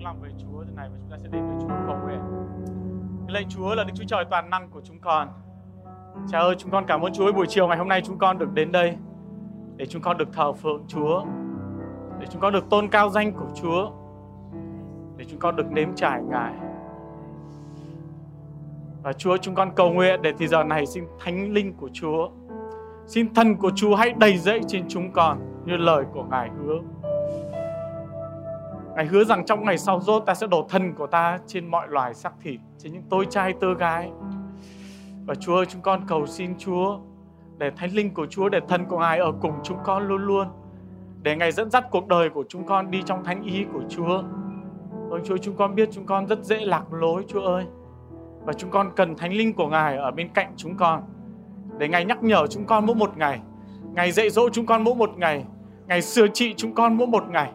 vững lòng về Chúa thế này và chúng ta sẽ đến với Chúa cầu nguyện. Lạy Chúa là Đức Chúa Trời toàn năng của chúng con. Cha ơi, chúng con cảm ơn Chúa buổi chiều ngày hôm nay chúng con được đến đây để chúng con được thờ phượng Chúa, để chúng con được tôn cao danh của Chúa, để chúng con được nếm trải Ngài. Và Chúa chúng con cầu nguyện để thì giờ này xin thánh linh của Chúa, xin thần của Chúa hãy đầy dẫy trên chúng con như lời của Ngài hứa. Ngài hứa rằng trong ngày sau rốt ta sẽ đổ thân của ta trên mọi loài xác thịt, trên những tôi trai tơ gái. Và Chúa ơi, chúng con cầu xin Chúa để thánh linh của Chúa, để thân của Ngài ở cùng chúng con luôn luôn. Để Ngài dẫn dắt cuộc đời của chúng con đi trong thánh ý của Chúa. Ôi Chúa, chúng con biết chúng con rất dễ lạc lối Chúa ơi. Và chúng con cần thánh linh của Ngài ở bên cạnh chúng con. Để Ngài nhắc nhở chúng con mỗi một ngày. Ngài dạy dỗ chúng con mỗi một ngày. Ngài sửa trị chúng con mỗi một ngày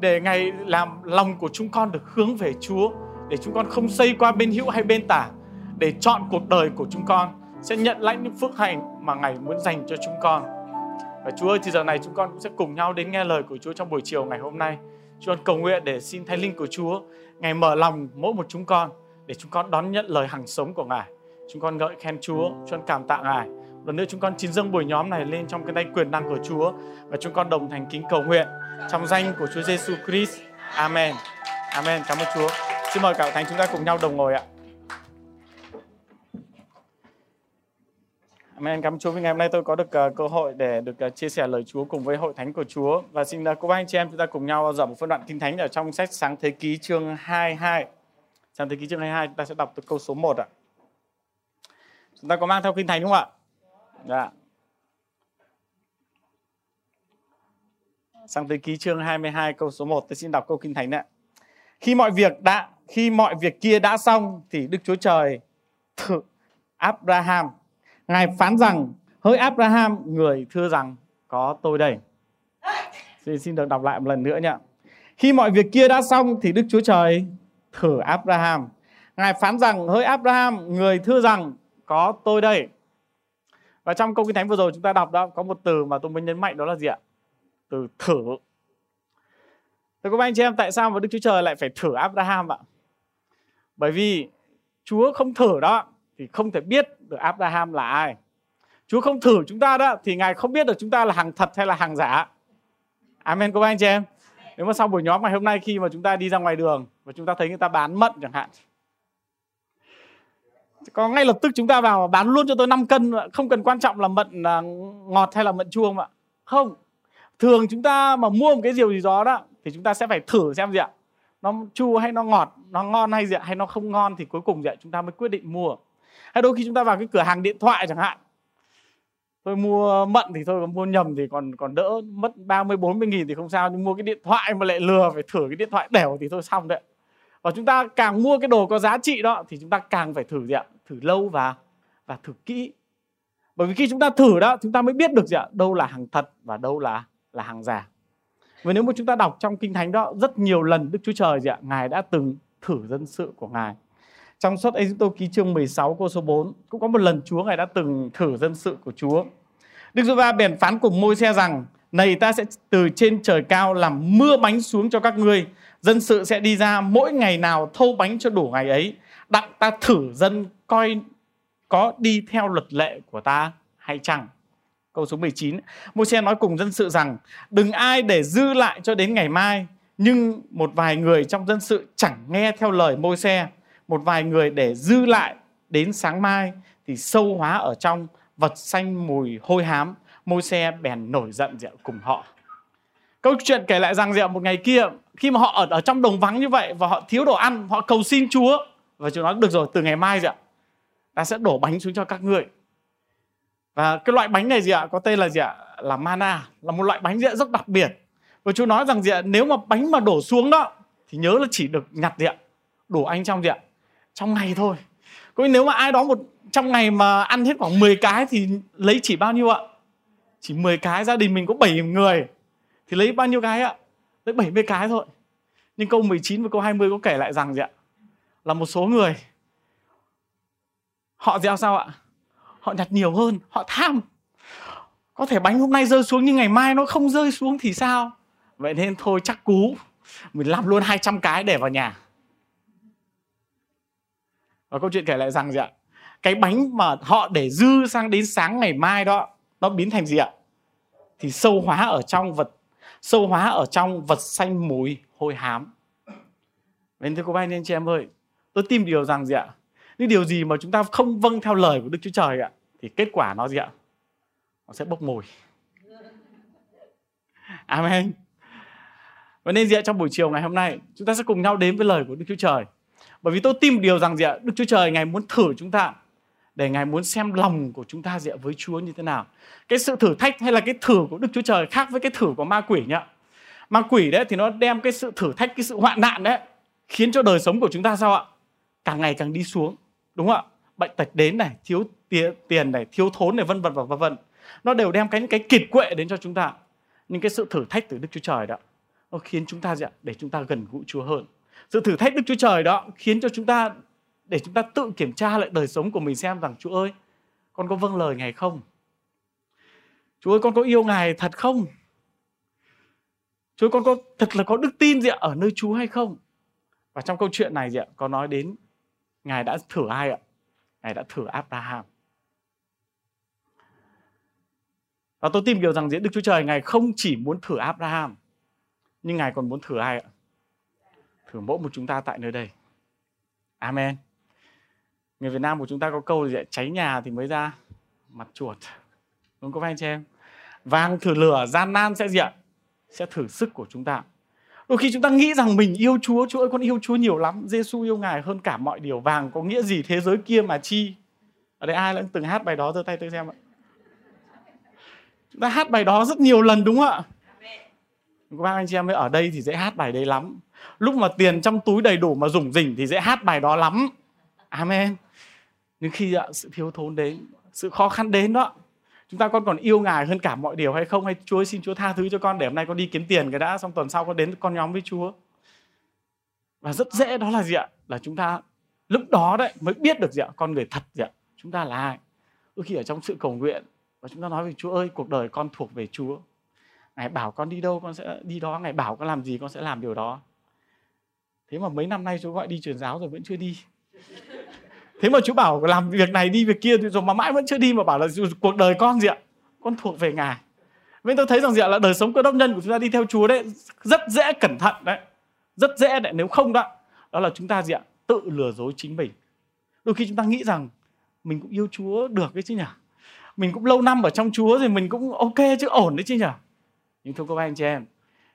để Ngài làm lòng của chúng con được hướng về Chúa để chúng con không xây qua bên hữu hay bên tả để chọn cuộc đời của chúng con sẽ nhận lãnh những phước hạnh mà Ngài muốn dành cho chúng con. Và Chúa ơi, thì giờ này chúng con cũng sẽ cùng nhau đến nghe lời của Chúa trong buổi chiều ngày hôm nay. Chúng con cầu nguyện để xin Thánh Linh của Chúa Ngài mở lòng mỗi một chúng con để chúng con đón nhận lời hằng sống của Ngài. Chúng con ngợi khen Chúa, chúng con cảm tạ Ngài. Lần nữa chúng con chín dâng buổi nhóm này lên trong cái tay quyền năng của Chúa và chúng con đồng thành kính cầu nguyện trong danh của Chúa Giêsu Christ. Amen. Amen. Cảm ơn Chúa. Xin mời cả thánh chúng ta cùng nhau đồng ngồi ạ. Amen. Cảm ơn Chúa vì ngày hôm nay tôi có được uh, cơ hội để được uh, chia sẻ lời Chúa cùng với hội thánh của Chúa và xin uh, cô bác anh chị em chúng ta cùng nhau dở một phân đoạn kinh thánh ở trong sách Sáng Thế Ký chương 22. Sáng Thế Ký chương 22 chúng ta sẽ đọc từ câu số 1 ạ. Chúng ta có mang theo kinh thánh đúng không ạ? Dạ. Sang tới ký chương 22 câu số 1 tôi xin đọc câu kinh thánh ạ. Khi mọi việc đã khi mọi việc kia đã xong thì Đức Chúa Trời thử Abraham Ngài phán rằng hỡi Abraham người thưa rằng có tôi đây. Xin, xin được đọc lại một lần nữa nhé. Khi mọi việc kia đã xong thì Đức Chúa Trời thử Abraham. Ngài phán rằng hỡi Abraham người thưa rằng có tôi đây. Và trong câu kinh thánh vừa rồi chúng ta đọc đó có một từ mà tôi muốn nhấn mạnh đó là gì ạ? Từ thử. Thưa các anh chị em, tại sao mà Đức Chúa Trời lại phải thử Abraham ạ? Bởi vì Chúa không thử đó thì không thể biết được Abraham là ai. Chúa không thử chúng ta đó thì Ngài không biết được chúng ta là hàng thật hay là hàng giả. Amen các anh chị em. Nếu mà sau buổi nhóm ngày hôm nay khi mà chúng ta đi ra ngoài đường và chúng ta thấy người ta bán mận chẳng hạn có ngay lập tức chúng ta vào bán luôn cho tôi 5 cân không cần quan trọng là mận à, ngọt hay là mận chua không ạ không thường chúng ta mà mua một cái điều gì đó đó, thì chúng ta sẽ phải thử xem gì ạ. Nó chua hay nó ngọt, nó ngon hay gì ạ, hay nó không ngon thì cuối cùng gì ạ, chúng ta mới quyết định mua. Hay đôi khi chúng ta vào cái cửa hàng điện thoại chẳng hạn. Tôi mua mận thì thôi, còn mua nhầm thì còn còn đỡ mất 30 40 nghìn thì không sao, nhưng mua cái điện thoại mà lại lừa phải thử cái điện thoại đẻo thì thôi xong đấy. Và chúng ta càng mua cái đồ có giá trị đó thì chúng ta càng phải thử gì ạ, thử lâu và và thử kỹ. Bởi vì khi chúng ta thử đó, chúng ta mới biết được gì ạ, đâu là hàng thật và đâu là là hàng giả. Và nếu mà chúng ta đọc trong kinh thánh đó, rất nhiều lần Đức Chúa Trời gì ạ? Ngài đã từng thử dân sự của ngài. Trong suốt Ê-díp-tô ký chương 16 câu số 4 cũng có một lần Chúa ngài đã từng thử dân sự của Chúa. Đức Giê-va bèn phán cùng môi xe rằng, này ta sẽ từ trên trời cao làm mưa bánh xuống cho các ngươi. Dân sự sẽ đi ra mỗi ngày nào thâu bánh cho đủ ngày ấy. Đặng ta thử dân coi có đi theo luật lệ của ta hay chăng? Câu số 19 môi xe nói cùng dân sự rằng, đừng ai để dư lại cho đến ngày mai, nhưng một vài người trong dân sự chẳng nghe theo lời môi xe một vài người để dư lại đến sáng mai thì sâu hóa ở trong, vật xanh mùi hôi hám. Môi xe bèn nổi giận dẹo cùng họ. Câu chuyện kể lại rằng dẹo một ngày kia, khi mà họ ở ở trong đồng vắng như vậy và họ thiếu đồ ăn, họ cầu xin chúa, và chúa nói, được rồi, từ ngày mai gì ta sẽ đổ bánh xuống cho các người và cái loại bánh này gì ạ? Có tên là gì ạ? Là mana, là một loại bánh gì ạ rất đặc biệt. Và chú nói rằng gì ạ? Nếu mà bánh mà đổ xuống đó, thì nhớ là chỉ được nhặt gì ạ? Đủ anh trong gì ạ? Trong ngày thôi. Có nếu mà ai đó một, trong ngày mà ăn hết khoảng 10 cái thì lấy chỉ bao nhiêu ạ? Chỉ 10 cái, gia đình mình có 7 người. Thì lấy bao nhiêu cái ạ? Lấy 70 cái thôi. Nhưng câu 19 và câu 20 có kể lại rằng gì ạ? Là một số người, họ gieo sao ạ? Họ nhặt nhiều hơn, họ tham. Có thể bánh hôm nay rơi xuống nhưng ngày mai nó không rơi xuống thì sao? Vậy nên thôi chắc cú. Mình làm luôn 200 cái để vào nhà. Và câu chuyện kể lại rằng gì ạ? Cái bánh mà họ để dư sang đến sáng ngày mai đó, nó biến thành gì ạ? Thì sâu hóa ở trong vật, sâu hóa ở trong vật xanh mùi hôi hám. Nên thưa cô bác anh chị em ơi, tôi tin điều rằng gì ạ? Những điều gì mà chúng ta không vâng theo lời của Đức Chúa Trời ạ? Thì kết quả nó gì ạ nó sẽ bốc mùi Amen và nên diện trong buổi chiều ngày hôm nay chúng ta sẽ cùng nhau đến với lời của Đức Chúa Trời bởi vì tôi tin một điều rằng gì ạ Đức Chúa Trời ngày muốn thử chúng ta để Ngài muốn xem lòng của chúng ta diện với Chúa như thế nào. Cái sự thử thách hay là cái thử của Đức Chúa Trời khác với cái thử của ma quỷ nhá. Ma quỷ đấy thì nó đem cái sự thử thách, cái sự hoạn nạn đấy khiến cho đời sống của chúng ta sao ạ? Càng ngày càng đi xuống, đúng không ạ? Bệnh tật đến này, thiếu tiền này, thiếu thốn này, vân vân và vân vân. Nó đều đem cái những cái kiệt quệ đến cho chúng ta. những cái sự thử thách từ Đức Chúa Trời đó nó khiến chúng ta gì ạ? Để chúng ta gần gũi Chúa hơn. Sự thử thách Đức Chúa Trời đó khiến cho chúng ta để chúng ta tự kiểm tra lại đời sống của mình xem rằng Chúa ơi, con có vâng lời Ngài không? Chúa ơi, con có yêu Ngài thật không? Chúa ơi, con có thật là có đức tin gì ạ ở nơi Chúa hay không? Và trong câu chuyện này gì ạ, có nói đến Ngài đã thử ai ạ? Ngài đã thử Abraham. Và tôi tìm hiểu rằng Đức Chúa Trời Ngài không chỉ muốn thử Abraham, nhưng Ngài còn muốn thử ai ạ? Thử mỗi một chúng ta tại nơi đây. Amen. Người Việt Nam của chúng ta có câu gì cháy nhà thì mới ra mặt chuột. Đúng không anh chị em? Vàng thử lửa gian nan sẽ gì ạ? Sẽ thử sức của chúng ta. Đôi khi chúng ta nghĩ rằng mình yêu Chúa Chúa ơi con yêu Chúa nhiều lắm Giêsu yêu ngài hơn cả mọi điều. Vàng có nghĩa gì thế giới kia mà chi? Ở đây ai đã từng hát bài đó giơ tay tôi xem ạ? Chúng ta hát bài đó rất nhiều lần đúng không ạ? Các bác anh chị em ở đây thì dễ hát bài đấy lắm. Lúc mà tiền trong túi đầy đủ mà rủng rỉnh thì dễ hát bài đó lắm. Amen. Nhưng khi ạ, sự thiếu thốn đến sự khó khăn đến đó chúng ta con còn yêu ngài hơn cả mọi điều hay không? Hay chúa xin chúa tha thứ cho con để hôm nay con đi kiếm tiền cái đã xong tuần sau con đến con nhóm với chúa? Và rất dễ đó là gì ạ? Là chúng ta lúc đó đấy mới biết được gì ạ? Con người thật gì ạ? Chúng ta là ai? Đôi khi ở trong sự cầu nguyện và chúng ta nói với chúa ơi, cuộc đời con thuộc về chúa. Ngài bảo con đi đâu, con sẽ đi đó. Ngài bảo con làm gì, con sẽ làm điều đó. Thế mà mấy năm nay chúa gọi đi truyền giáo rồi vẫn chưa đi. Thế mà chú bảo làm việc này, đi việc kia rồi mà mãi vẫn chưa đi mà bảo là cuộc đời con gì ạ? Con thuộc về ngài. Vậy tôi thấy rằng gì ạ? Là đời sống cơ đốc nhân của chúng ta đi theo chúa đấy, rất dễ cẩn thận đấy. Rất dễ đấy, nếu không đó đó là chúng ta gì ạ? Tự lừa dối chính mình. Đôi khi chúng ta nghĩ rằng mình cũng yêu chúa được đấy chứ nhỉ? Mình cũng lâu năm ở trong chúa rồi mình cũng ok chứ ổn đấy chứ nhỉ nhưng thưa các anh chị em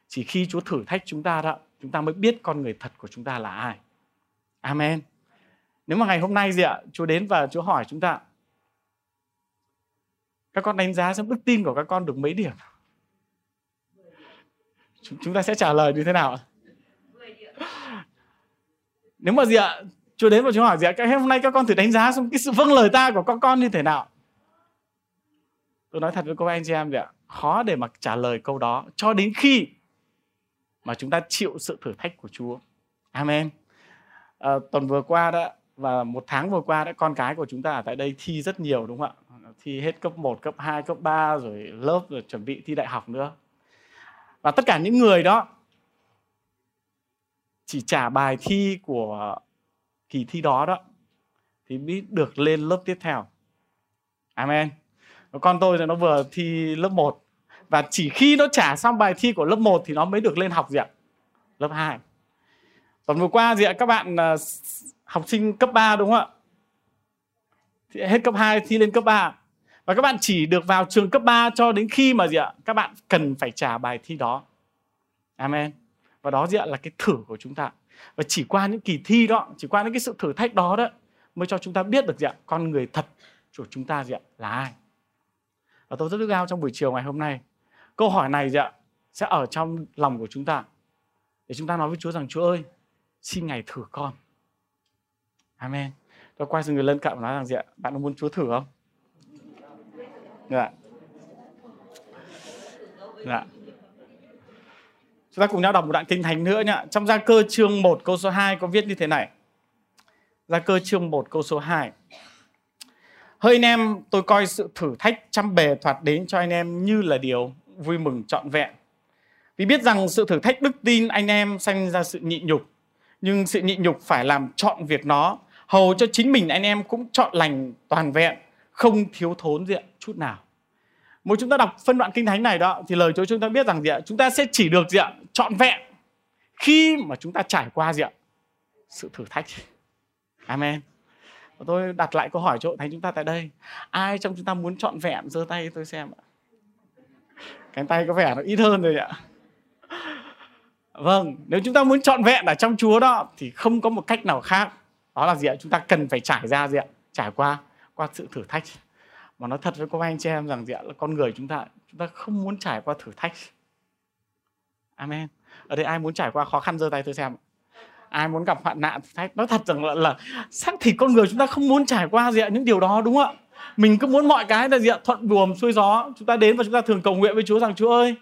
chỉ khi chúa thử thách chúng ta đó chúng ta mới biết con người thật của chúng ta là ai amen nếu mà ngày hôm nay gì ạ, Chúa đến và Chúa hỏi chúng ta các con đánh giá xem đức tin của các con được mấy điểm? Chúng ta sẽ trả lời như thế nào? Nếu mà gì ạ, Chúa đến và Chúa hỏi gì ạ, hôm nay các con thử đánh giá xem cái sự vâng lời ta của các con như thế nào? Tôi nói thật với cô anh chị em ạ, khó để mà trả lời câu đó cho đến khi mà chúng ta chịu sự thử thách của Chúa. Amen. À, tuần vừa qua đó và một tháng vừa qua đã con cái của chúng ta ở tại đây thi rất nhiều đúng không ạ thi hết cấp 1, cấp 2, cấp 3 rồi lớp rồi chuẩn bị thi đại học nữa và tất cả những người đó chỉ trả bài thi của kỳ thi đó đó thì mới được lên lớp tiếp theo amen con tôi thì nó vừa thi lớp 1 và chỉ khi nó trả xong bài thi của lớp 1 thì nó mới được lên học gì ạ lớp 2 còn vừa qua gì ạ các bạn à, học sinh cấp 3 đúng không ạ? Thì hết cấp 2 thi lên cấp 3. Và các bạn chỉ được vào trường cấp 3 cho đến khi mà gì ạ? Các bạn cần phải trả bài thi đó. Amen. Và đó gì ạ là cái thử của chúng ta. Và chỉ qua những kỳ thi đó, chỉ qua những cái sự thử thách đó đó mới cho chúng ta biết được gì ạ? Con người thật của chúng ta gì ạ? Là ai? Và tôi rất ước ao trong buổi chiều ngày hôm nay. Câu hỏi này dạ ạ? Sẽ ở trong lòng của chúng ta. Để chúng ta nói với Chúa rằng Chúa ơi, xin Ngài thử con Amen. Tôi quay sang người lân cận và nói rằng gì ạ? Bạn có muốn Chúa thử không? Dạ. Dạ. Chúng ta cùng nhau đọc một đoạn kinh thánh nữa nhá. Trong gia cơ chương 1 câu số 2 có viết như thế này. Gia cơ chương 1 câu số 2. Hơi anh em, tôi coi sự thử thách trăm bề thoạt đến cho anh em như là điều vui mừng trọn vẹn. Vì biết rằng sự thử thách đức tin anh em sanh ra sự nhịn nhục. Nhưng sự nhịn nhục phải làm chọn việc nó. Hầu cho chính mình anh em cũng chọn lành toàn vẹn. Không thiếu thốn diện chút nào. Mỗi chúng ta đọc phân đoạn kinh thánh này đó thì lời Chúa chúng ta biết rằng gì ạ? Chúng ta sẽ chỉ được gì ạ? Trọn vẹn khi mà chúng ta trải qua gì ạ? Sự thử thách. Amen. Và tôi đặt lại câu hỏi cho thánh chúng ta tại đây. Ai trong chúng ta muốn trọn vẹn giơ tay tôi xem ạ. Cánh tay có vẻ nó ít hơn rồi ạ. Vâng, nếu chúng ta muốn trọn vẹn ở trong Chúa đó thì không có một cách nào khác. Đó là gì ạ? Chúng ta cần phải trải ra gì ạ? Trải qua qua sự thử thách mà nói thật với các anh chị em rằng gì ạ là con người chúng ta chúng ta không muốn trải qua thử thách amen ở đây ai muốn trải qua khó khăn giơ tay tôi xem ai muốn gặp hoạn nạn thử thách nói thật rằng là, là xác thịt con người chúng ta không muốn trải qua gì ạ những điều đó đúng không ạ mình cứ muốn mọi cái là gì ạ thuận buồm xuôi gió chúng ta đến và chúng ta thường cầu nguyện với Chúa rằng Chúa ơi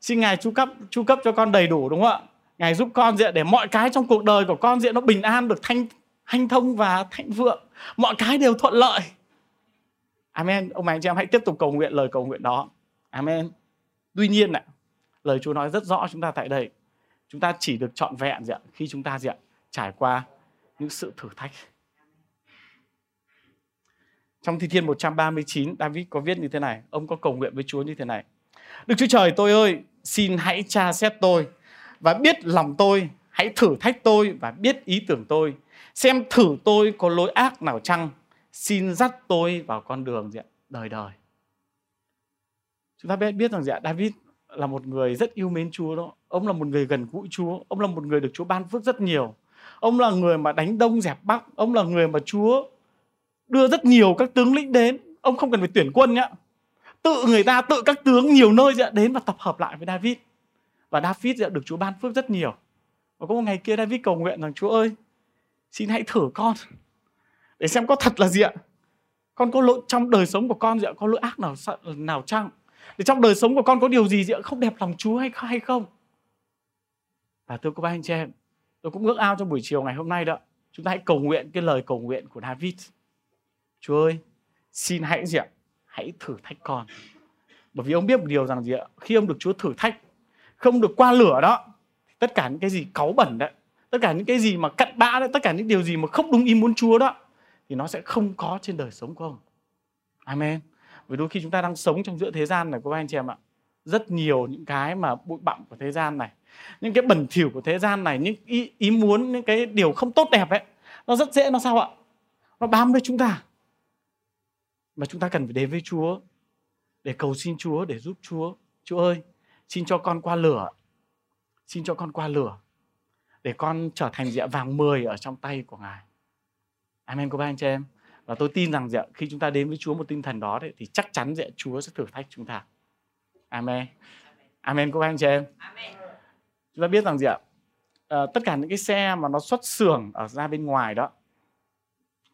xin ngài chu cấp chu cấp cho con đầy đủ đúng không ạ ngài giúp con diện để mọi cái trong cuộc đời của con diện nó bình an được thanh hanh thông và thịnh vượng mọi cái đều thuận lợi Amen. Ông bà anh chị em hãy tiếp tục cầu nguyện lời cầu nguyện đó. Amen. Tuy nhiên ạ, lời Chúa nói rất rõ chúng ta tại đây. Chúng ta chỉ được trọn vẹn gì ạ? khi chúng ta gì ạ? trải qua những sự thử thách. Trong Thi Thiên 139, David có viết như thế này. Ông có cầu nguyện với Chúa như thế này. Đức Chúa Trời tôi ơi, xin hãy tra xét tôi và biết lòng tôi. Hãy thử thách tôi và biết ý tưởng tôi. Xem thử tôi có lối ác nào chăng xin dắt tôi vào con đường gì ạ? đời đời. Chúng ta biết biết rằng gì ạ? David là một người rất yêu mến Chúa đó. Ông là một người gần gũi Chúa. Ông là một người được Chúa ban phước rất nhiều. Ông là người mà đánh đông dẹp bắc. Ông là người mà Chúa đưa rất nhiều các tướng lĩnh đến. Ông không cần phải tuyển quân nhá. Tự người ta, tự các tướng nhiều nơi dạ, đến và tập hợp lại với David. Và David dạ, được Chúa ban phước rất nhiều. Và có một ngày kia David cầu nguyện rằng Chúa ơi, xin hãy thử con để xem có thật là gì ạ con có lỗi trong đời sống của con gì ạ có lỗi ác nào nào chăng để trong đời sống của con có điều gì gì không đẹp lòng Chúa hay hay không? Và thưa các anh chị em, tôi cũng ước ao trong buổi chiều ngày hôm nay đó, chúng ta hãy cầu nguyện cái lời cầu nguyện của David. Chúa ơi, xin hãy gì ạ? Hãy thử thách con. Bởi vì ông biết một điều rằng gì ạ? Khi ông được Chúa thử thách không được qua lửa đó tất cả những cái gì cáu bẩn đấy, tất cả những cái gì mà cặn bã đấy, tất cả những điều gì mà không đúng ý muốn Chúa đó, thì nó sẽ không có trên đời sống của ông. Amen. Vì đôi khi chúng ta đang sống trong giữa thế gian này các anh chị em ạ. Rất nhiều những cái mà bụi bặm của thế gian này, những cái bẩn thỉu của thế gian này, những ý, ý muốn, những cái điều không tốt đẹp ấy, nó rất dễ nó sao ạ? Nó bám với chúng ta. Mà chúng ta cần phải đến với Chúa để cầu xin Chúa, để giúp Chúa. Chúa ơi, xin cho con qua lửa. Xin cho con qua lửa. Để con trở thành dĩa vàng mười ở trong tay của Ngài. Amen cô bác anh chị em. Và tôi tin rằng dạ, khi chúng ta đến với Chúa một tinh thần đó đấy, thì chắc chắn dạ, Chúa sẽ thử thách chúng ta. Amen. Amen cô anh chị em. Chúng ta biết rằng gì ạ? À, tất cả những cái xe mà nó xuất xưởng ở ra bên ngoài đó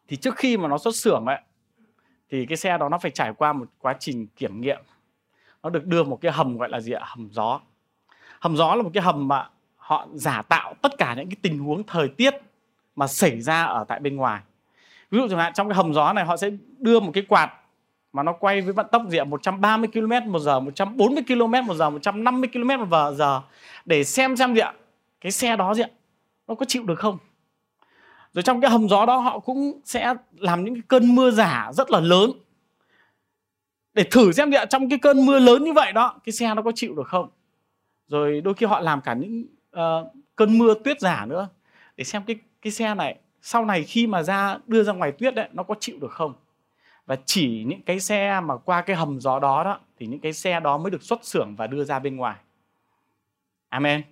thì trước khi mà nó xuất xưởng ấy thì cái xe đó nó phải trải qua một quá trình kiểm nghiệm nó được đưa một cái hầm gọi là gì ạ hầm gió hầm gió là một cái hầm mà họ giả tạo tất cả những cái tình huống thời tiết mà xảy ra ở tại bên ngoài ví dụ chẳng hạn trong cái hầm gió này họ sẽ đưa một cái quạt mà nó quay với vận tốc gì ạ 130 km một giờ 140 km một giờ 150 km một giờ để xem xem gì ạ cái xe đó gì ạ nó có chịu được không? Rồi trong cái hầm gió đó họ cũng sẽ làm những cái cơn mưa giả rất là lớn. Để thử xem gì ạ trong cái cơn mưa lớn như vậy đó cái xe nó có chịu được không? Rồi đôi khi họ làm cả những uh, cơn mưa tuyết giả nữa. Để xem cái cái xe này sau này khi mà ra, đưa ra ngoài tuyết đấy nó có chịu được không? Và chỉ những cái xe mà qua cái hầm gió đó đó, thì những cái xe đó mới được xuất xưởng và đưa ra bên ngoài. Amen.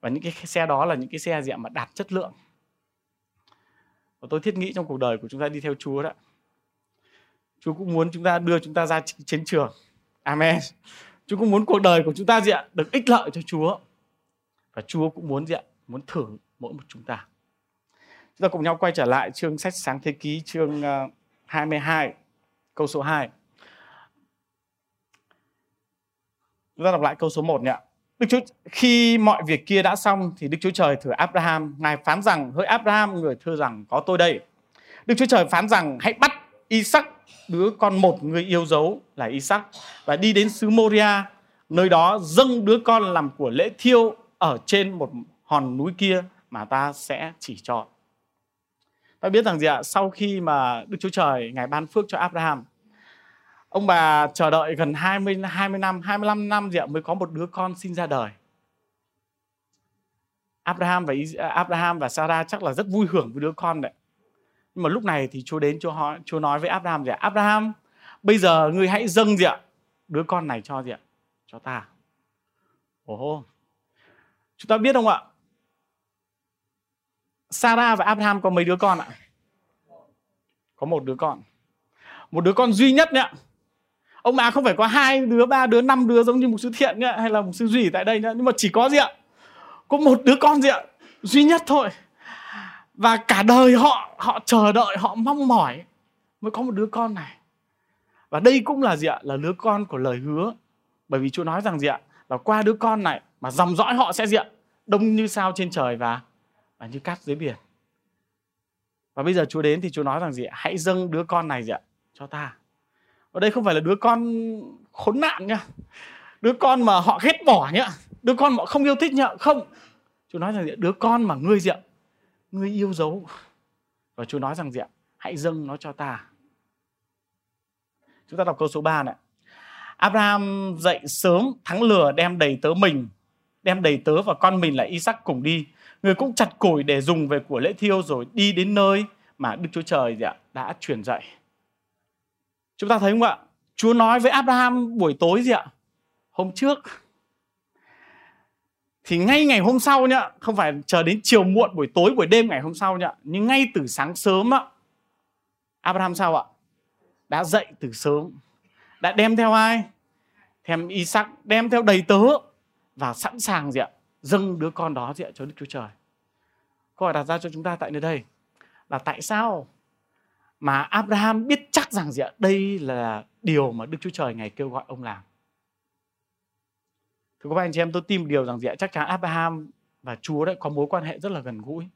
Và những cái xe đó là những cái xe gì mà đạt chất lượng. Và tôi thiết nghĩ trong cuộc đời của chúng ta đi theo Chúa đó. Chúa cũng muốn chúng ta đưa chúng ta ra chiến trường. Amen. Chúa cũng muốn cuộc đời của chúng ta gì ạ? Được ích lợi cho Chúa. Và Chúa cũng muốn gì ạ? Muốn thử mỗi một chúng ta. Chúng ta cùng nhau quay trở lại chương sách sáng thế ký chương ờ, 22 câu số 2. Chúng ta đọc lại câu số 1 nhé. Đức Chúa khi mọi việc kia đã xong thì Đức Chúa Trời thử Abraham, ngài phán rằng: "Hỡi Abraham, người thưa rằng có tôi đây." Đức Chúa Trời phán rằng: "Hãy bắt Isaac, đứa con một người yêu dấu là Isaac và đi đến xứ Moria, nơi đó dâng đứa con làm của lễ thiêu ở trên một hòn núi kia mà ta sẽ chỉ cho. Ta biết rằng gì ạ? Sau khi mà Đức Chúa Trời ngài ban phước cho Abraham, ông bà chờ đợi gần 20 20 năm, 25 năm gì ạ mới có một đứa con sinh ra đời. Abraham và Abraham và Sarah chắc là rất vui hưởng với đứa con đấy. Nhưng mà lúc này thì Chúa đến Chúa hỏi, Chúa nói với Abraham gì ạ? Abraham, bây giờ ngươi hãy dâng gì ạ? Đứa con này cho gì ạ? Cho ta. Ồ. Chúng ta biết không ạ? Sarah và Abraham có mấy đứa con ạ? Có một đứa con. Một đứa con duy nhất nhá. Ông bà không phải có hai đứa, ba đứa, năm đứa giống như một sư thiện nhá, hay là một sư duy tại đây nhá. Nhưng mà chỉ có gì ạ? Có một đứa con gì ạ? Duy nhất thôi. Và cả đời họ họ chờ đợi, họ mong mỏi mới có một đứa con này. Và đây cũng là gì ạ? Là đứa con của lời hứa. Bởi vì Chúa nói rằng gì ạ? Là qua đứa con này mà dòng dõi họ sẽ gì ạ? Đông như sao trên trời và và như cát dưới biển. Và bây giờ Chúa đến thì Chúa nói rằng gì ạ? Hãy dâng đứa con này gì ạ? Cho ta. Ở đây không phải là đứa con khốn nạn nhá. Đứa con mà họ ghét bỏ nhá. Đứa con mà họ không yêu thích nhá. Không. Chúa nói rằng gì ạ? Đứa con mà ngươi gì ạ? Ngươi yêu dấu. Và Chúa nói rằng gì ạ? Hãy dâng nó cho ta. Chúng ta đọc câu số 3 này. Abraham dậy sớm, thắng lừa đem đầy tớ mình, đem đầy tớ và con mình là Isaac cùng đi người cũng chặt củi để dùng về của lễ thiêu rồi đi đến nơi mà Đức Chúa Trời gì ạ, đã truyền dạy. Chúng ta thấy không ạ? Chúa nói với Abraham buổi tối gì ạ? Hôm trước. Thì ngay ngày hôm sau nhá, không phải chờ đến chiều muộn buổi tối buổi đêm ngày hôm sau nhá, nhưng ngay từ sáng sớm á. Abraham sao ạ? Đã dậy từ sớm. Đã đem theo ai? Thêm Isaac, đem theo đầy tớ và sẵn sàng gì ạ? Dâng đứa con đó diện cho Đức Chúa Trời. Câu hỏi đặt ra cho chúng ta tại nơi đây là tại sao mà Abraham biết chắc rằng gì ạ? Đây là điều mà Đức Chúa Trời ngày kêu gọi ông làm. Thưa các bạn anh chị em, tôi tin điều rằng gì ạ? Chắc chắn Abraham và Chúa đã có mối quan hệ rất là gần gũi.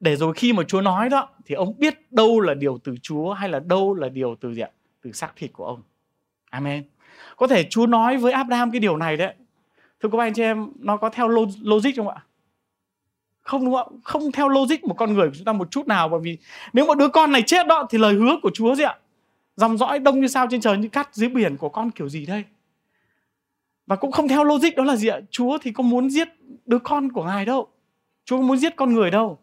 Để rồi khi mà Chúa nói đó thì ông biết đâu là điều từ Chúa hay là đâu là điều từ gì ạ? Từ xác thịt của ông. Amen. Có thể Chúa nói với Abraham cái điều này đấy thưa các anh chị em, nó có theo logic không ạ? Không, đúng không ạ? Không theo logic một con người của chúng ta một chút nào, bởi vì nếu mà đứa con này chết đó thì lời hứa của chúa gì ạ? Dòng dõi đông như sao trên trời, như cát dưới biển của con kiểu gì đây? Và cũng không theo logic đó là gì ạ? Chúa thì có muốn giết đứa con của ngài đâu. Chúa không muốn giết con người đâu.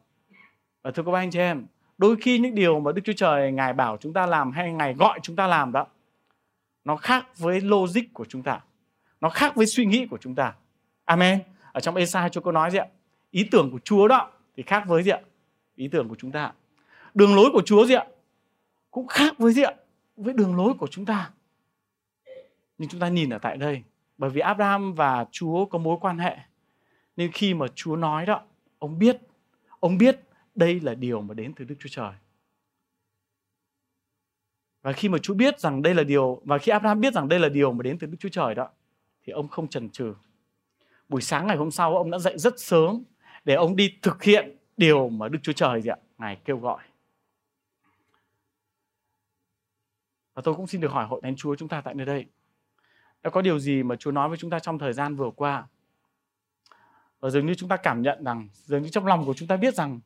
Và thưa các anh chị em, đôi khi những điều mà đức chúa trời, ngài bảo chúng ta làm hay ngài gọi chúng ta làm đó, nó khác với logic của chúng ta nó khác với suy nghĩ của chúng ta. Amen. Ở trong Esai cho cô nói gì ạ? Ý tưởng của Chúa đó thì khác với gì ạ? Ý tưởng của chúng ta. Đường lối của Chúa gì ạ? Cũng khác với gì ạ? Với đường lối của chúng ta. Nhưng chúng ta nhìn ở tại đây, bởi vì Abraham và Chúa có mối quan hệ, nên khi mà Chúa nói đó, ông biết ông biết đây là điều mà đến từ Đức Chúa Trời. Và khi mà Chúa biết rằng đây là điều, và khi Abraham biết rằng đây là điều mà đến từ Đức Chúa Trời đó thì ông không chần chừ. Buổi sáng ngày hôm sau ông đã dậy rất sớm để ông đi thực hiện điều mà Đức Chúa Trời gì ạ, ngài kêu gọi. Và tôi cũng xin được hỏi hội thánh Chúa chúng ta tại nơi đây. Đã có điều gì mà Chúa nói với chúng ta trong thời gian vừa qua? Và dường như chúng ta cảm nhận rằng, dường như trong lòng của chúng ta biết rằng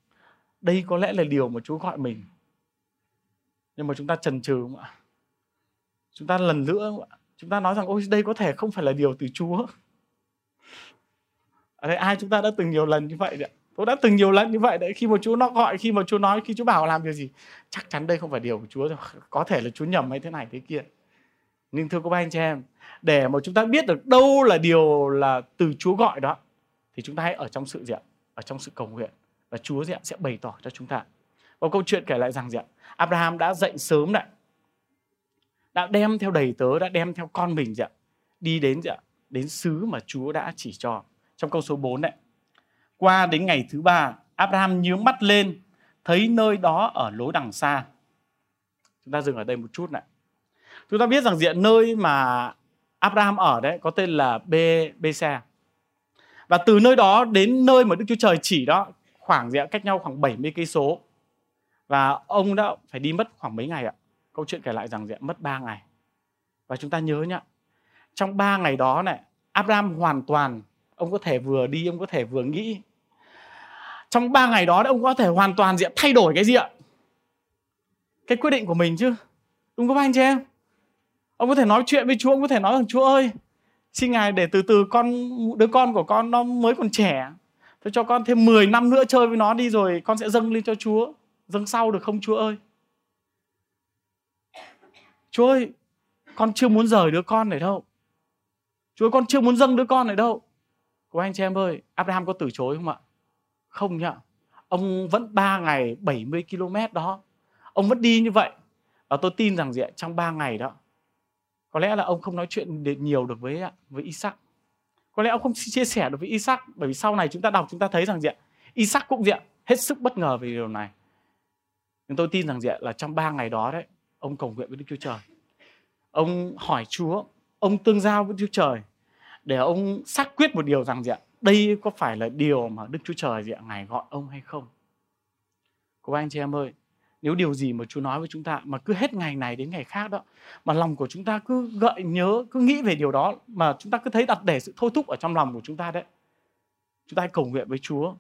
đây có lẽ là điều mà Chúa gọi mình. Nhưng mà chúng ta chần chừ không ạ? Chúng ta lần nữa không ạ? Chúng ta nói rằng ôi đây có thể không phải là điều từ Chúa. Ở đây ai chúng ta đã từng nhiều lần như vậy đấy. Tôi đã từng nhiều lần như vậy đấy khi mà Chúa nó gọi, khi mà Chúa nói, khi Chúa bảo làm điều gì, chắc chắn đây không phải điều của Chúa, có thể là Chúa nhầm hay thế này thế kia. Nhưng thưa các anh chị em, để mà chúng ta biết được đâu là điều là từ Chúa gọi đó, thì chúng ta hãy ở trong sự diện, ở trong sự cầu nguyện và Chúa diện sẽ bày tỏ cho chúng ta. Và câu chuyện kể lại rằng diện, Abraham đã dậy sớm lại đã đem theo đầy tớ đã đem theo con mình dạ đi đến dạ đến xứ mà Chúa đã chỉ cho. Trong câu số 4 này. Qua đến ngày thứ ba Abraham nhướng mắt lên thấy nơi đó ở lối đằng xa. Chúng ta dừng ở đây một chút này. Chúng ta biết rằng diện nơi mà Abraham ở đấy có tên là B Besa và từ nơi đó đến nơi mà Đức Chúa Trời chỉ đó khoảng dạ, cách nhau khoảng 70 cây số. Và ông đã phải đi mất khoảng mấy ngày ạ? Câu chuyện kể lại rằng diện mất 3 ngày. Và chúng ta nhớ nhá, trong ba ngày đó này, Abraham hoàn toàn, ông có thể vừa đi, ông có thể vừa nghĩ. Trong ba ngày đó ông có thể hoàn toàn diện thay đổi cái gì ạ? Cái quyết định của mình chứ. Đúng không anh chị em? Ông có thể nói chuyện với chúa, ông có thể nói rằng, chúa ơi, xin ngài để từ từ con, đứa con của con nó mới còn trẻ. Tôi cho con thêm 10 năm nữa chơi với nó đi rồi con sẽ dâng lên cho chúa. Dâng sau được không, chúa ơi? Chúa ơi con chưa muốn rời đứa con này đâu. Chúa ơi, con chưa muốn dâng đứa con này đâu. Của anh chị em ơi Abraham có từ chối không ạ? Không nhá. Ông vẫn 3 ngày 70 km đó. Ông vẫn đi như vậy. Và tôi tin rằng gì ạ? Trong 3 ngày đó có lẽ là ông không nói chuyện nhiều được với với Isaac. Có lẽ ông không chia sẻ được với Isaac bởi vì sau này chúng ta đọc chúng ta thấy rằng gì ạ? Isaac cũng gì ạ? Hết sức bất ngờ về điều này. Nhưng tôi tin rằng gì ạ? Là trong 3 ngày đó đấy ông cầu nguyện với Đức Chúa Trời. Ông hỏi Chúa, ông tương giao với Đức Chúa Trời để ông xác quyết một điều rằng gì ạ? Đây có phải là điều mà Đức Chúa Trời gì ạ? Ngài gọi ông hay không? Cô anh chị em ơi, nếu điều gì mà Chúa nói với chúng ta mà cứ hết ngày này đến ngày khác đó, mà lòng của chúng ta cứ gợi nhớ, cứ nghĩ về điều đó mà chúng ta cứ thấy đặt để sự thôi thúc ở trong lòng của chúng ta đấy, chúng ta hãy cầu nguyện với Chúa.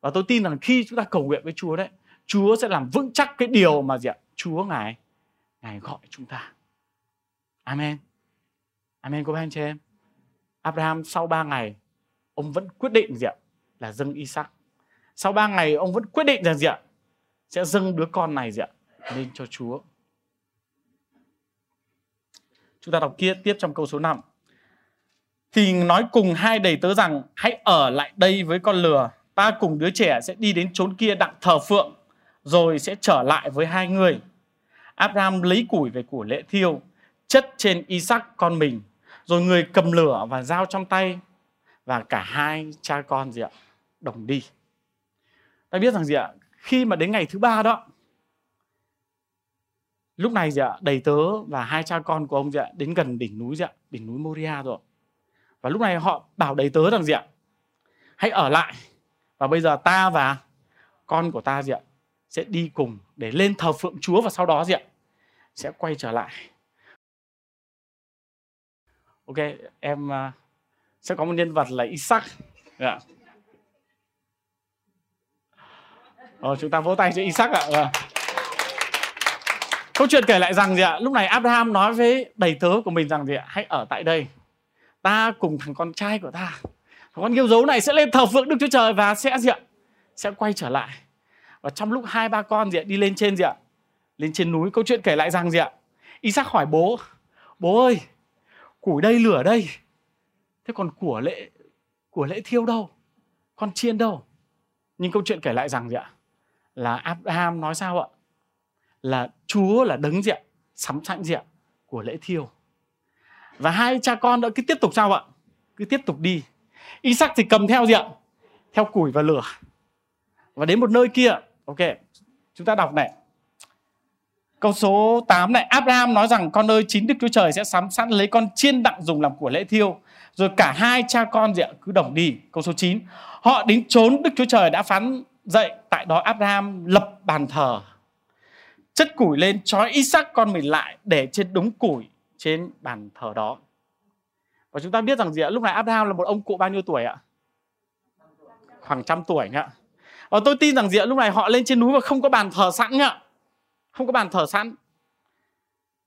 Và tôi tin rằng khi chúng ta cầu nguyện với Chúa đấy, Chúa sẽ làm vững chắc cái điều mà gì ạ? Chúa ngài ngài gọi chúng ta Amen Amen, cô anh chị em Abraham, sau 3 ngày, ông vẫn quyết định gì ạ là dâng Isaac sau 3 ngày, ông vẫn quyết định rằng gì ạ sẽ dâng đứa con này gì ạ lên cho Chúa. Chúng ta đọc kia, tiếp trong câu số 5. Thì nói cùng hai đầy tớ rằng, hãy ở lại đây với con lừa. Ta cùng đứa trẻ sẽ đi đến chốn kia đặng thờ phượng, rồi sẽ trở lại với hai người. Abraham lấy củi về của lễ thiêu, chất trên Isaac con mình, rồi người cầm lửa và dao trong tay và cả hai cha con gì ạ đồng đi. Ta biết rằng gì ạ, khi mà đến ngày thứ ba đó lúc này gì ạ đầy tớ và hai cha con của ông gì ạ đến gần đỉnh núi gì ạ đỉnh núi Moria rồi và lúc này họ bảo đầy tớ rằng gì ạ hãy ở lại và bây giờ ta và con của ta gì ạ sẽ đi cùng để lên thờ phượng Chúa và sau đó gì ạ sẽ quay trở lại ok em uh, sẽ có một nhân vật là Isaac yeah. Ờ, chúng ta vỗ tay cho Isaac ạ. Yeah. Câu chuyện kể lại rằng gì ạ? Lúc này Abraham nói với đầy tớ của mình rằng gì ạ? Hãy ở tại đây. Ta cùng thằng con trai của ta. Thằng con yêu dấu này sẽ lên thờ phượng Đức Chúa Trời và sẽ gì ạ? Sẽ quay trở lại. Và trong lúc hai ba con gì ạ? Đi lên trên gì ạ? Lên trên núi. Câu chuyện kể lại rằng gì ạ? Isaac hỏi bố. Bố ơi, củi đây lửa đây. Thế còn của lễ của lễ thiêu đâu? Con chiên đâu? Nhưng câu chuyện kể lại rằng gì ạ? là Abraham nói sao ạ? Là Chúa là đấng diện sắm sẵn diện của lễ thiêu. Và hai cha con đã cứ tiếp tục sao ạ? Cứ tiếp tục đi. Isaac thì cầm theo diện theo củi và lửa. Và đến một nơi kia, ok, chúng ta đọc này. Câu số 8 này, Abraham nói rằng con ơi chính Đức Chúa Trời sẽ sắm sẵn lấy con chiên đặng dùng làm của lễ thiêu. Rồi cả hai cha con diện cứ đồng đi. Câu số 9, họ đến trốn Đức Chúa Trời đã phán dậy tại đó Abraham lập bàn thờ chất củi lên trói Isaac con mình lại để trên đúng củi trên bàn thờ đó và chúng ta biết rằng gì ạ lúc này Abraham là một ông cụ bao nhiêu tuổi ạ khoảng trăm tuổi ạ và tôi tin rằng diện lúc này họ lên trên núi và không có bàn thờ sẵn nhá không có bàn thờ sẵn.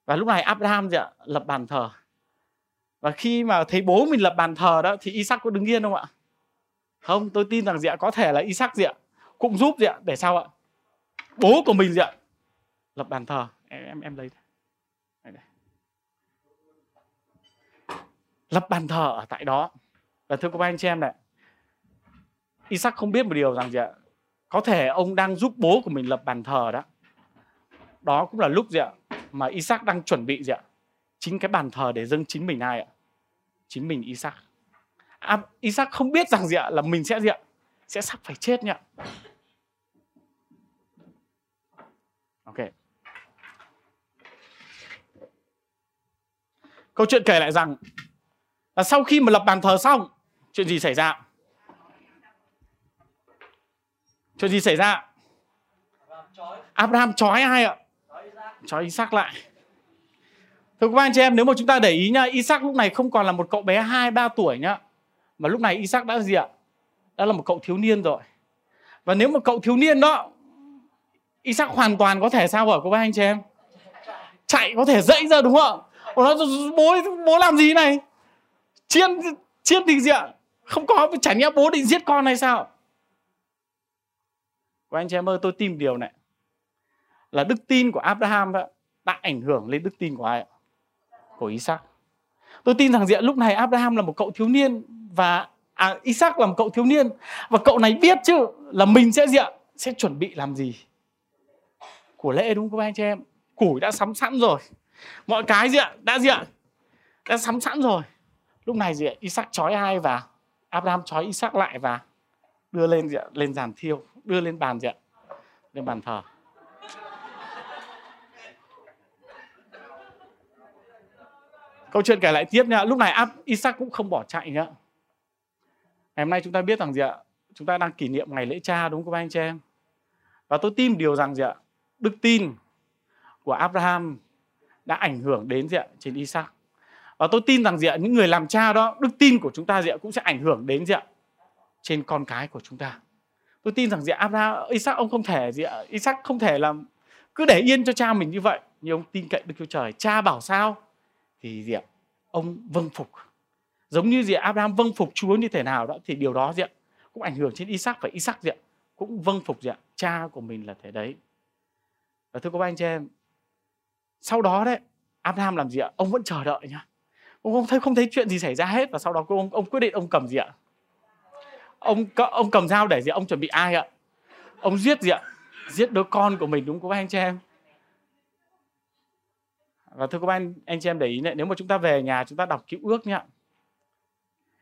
Và lúc này Abraham gì ạ lập bàn thờ. Và khi mà thấy bố mình lập bàn thờ đó thì Isaac có đứng yên không ạ? Không tôi tin rằng gì có thể là Isaac gì ạ cũng giúp gì ạ để sao ạ? Bố của mình gì ạ lập bàn thờ. Em em em lấy đây, đây. lập bàn thờ ở tại đó. Và thưa các anh chị em này Isaac không biết một điều rằng gì ạ có thể ông đang giúp bố của mình lập bàn thờ đó. Đó cũng là lúc gì ạ? Mà Isaac đang chuẩn bị gì ạ? Chính cái bàn thờ để dâng chính mình ai ạ? Chính mình Isaac. À, Isaac không biết rằng gì ạ? Là mình sẽ gì ạ? Sẽ sắp phải chết nhỉ Ok. Câu chuyện kể lại rằng là sau khi mà lập bàn thờ xong, chuyện gì xảy ra? Chuyện gì xảy ra? Abraham chói ai ạ? Chói Isaac lại. Thưa các anh chị em, nếu mà chúng ta để ý nhá, Isaac lúc này không còn là một cậu bé 2 3 tuổi nhá. Mà lúc này Isaac đã gì ạ? Đã là một cậu thiếu niên rồi. Và nếu mà cậu thiếu niên đó Isaac hoàn toàn có thể sao hả các anh chị em? Chạy có thể dậy ra đúng không ạ? Nó bố bố làm gì này? Chiên chiên thì gì ạ? Không có chả nhẽ bố định giết con hay sao? Và anh chị em ơi, tôi tin điều này. Là đức tin của Abraham đã ảnh hưởng lên đức tin của ai ạ? Của Isaac. Tôi tin rằng diện lúc này Abraham là một cậu thiếu niên và à, Isaac là một cậu thiếu niên. Và cậu này biết chứ là mình sẽ diện sẽ chuẩn bị làm gì? Của lễ đúng không anh chị em? Củi đã sắm sẵn rồi. Mọi cái gì ạ đã diện đã sắm sẵn rồi. Lúc này gì ạ Isaac trói ai và Abraham trói Isaac lại và đưa lên gì ạ lên giàn thiêu đưa lên bàn gì ạ. Lên bàn thờ. Câu chuyện kể lại tiếp nha. Lúc này Isaac cũng không bỏ chạy nhá. Ngày hôm nay chúng ta biết rằng gì ạ? Chúng ta đang kỷ niệm ngày lễ cha đúng không anh chị em? Và tôi tin điều rằng gì ạ? Đức tin của Abraham đã ảnh hưởng đến gì ạ? Trên Isaac. Và tôi tin rằng gì ạ? Những người làm cha đó, đức tin của chúng ta gì ạ? Cũng sẽ ảnh hưởng đến gì ạ? Trên con cái của chúng ta tôi tin rằng gì Abraham Isaac ông không thể gì Isaac không thể làm cứ để yên cho cha mình như vậy. Nhưng ông tin cậy Đức Chúa Trời. Cha bảo sao? Thì gì ạ? Ông vâng phục. Giống như gì Abraham vâng phục Chúa như thế nào đó, thì điều đó gì ạ? Cũng ảnh hưởng trên Isaac và Isaac gì ạ? Cũng vâng phục gì ạ? Cha của mình là thế đấy. Và thưa các anh chị em, sau đó đấy, Abraham làm gì ạ? Ông vẫn chờ đợi nhá. Ông không thấy không thấy chuyện gì xảy ra hết và sau đó ông ông quyết định ông cầm gì ạ? Ông ông cầm dao để gì? Ông chuẩn bị ai ạ? Ông giết gì ạ? Giết đứa con của mình, đúng không các anh chị em? Và thưa các anh anh chị em để ý này, nếu mà chúng ta về nhà chúng ta đọc cứu ước nhá.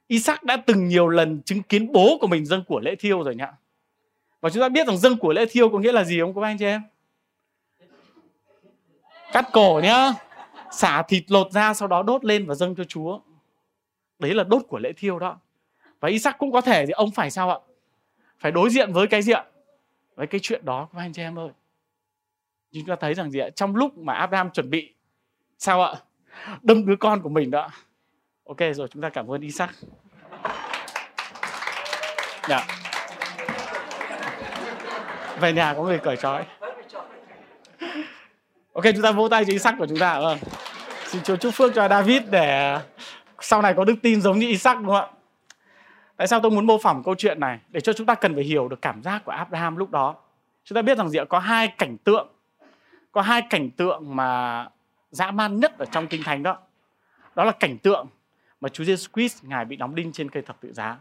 Isaac đã từng nhiều lần chứng kiến bố của mình dâng của lễ thiêu rồi nhá. Và chúng ta biết rằng dâng của lễ thiêu có nghĩa là gì không các anh chị em? Cắt cổ nhá. Xả thịt lột ra sau đó đốt lên và dâng cho Chúa. Đấy là đốt của lễ thiêu đó và Isaac cũng có thể thì ông phải sao ạ? Phải đối diện với cái gì ạ? Với cái chuyện đó, các anh chị em ơi. Chúng ta thấy rằng gì ạ? Trong lúc mà Abraham chuẩn bị, sao ạ? Đâm đứa con của mình đó. Ok, rồi chúng ta cảm ơn Isaac. Dạ. Về nhà có người cởi trói. Ok, chúng ta vỗ tay cho Isaac của chúng ta vâng. Xin chúa chúc phước cho David để sau này có đức tin giống như Isaac, đúng không ạ? Tại sao tôi muốn mô phỏng câu chuyện này? Để cho chúng ta cần phải hiểu được cảm giác của Abraham lúc đó. Chúng ta biết rằng gì có hai cảnh tượng. Có hai cảnh tượng mà dã man nhất ở trong kinh thánh đó. Đó là cảnh tượng mà Chúa Giêsu Christ, ngài bị đóng đinh trên cây thập tự giá.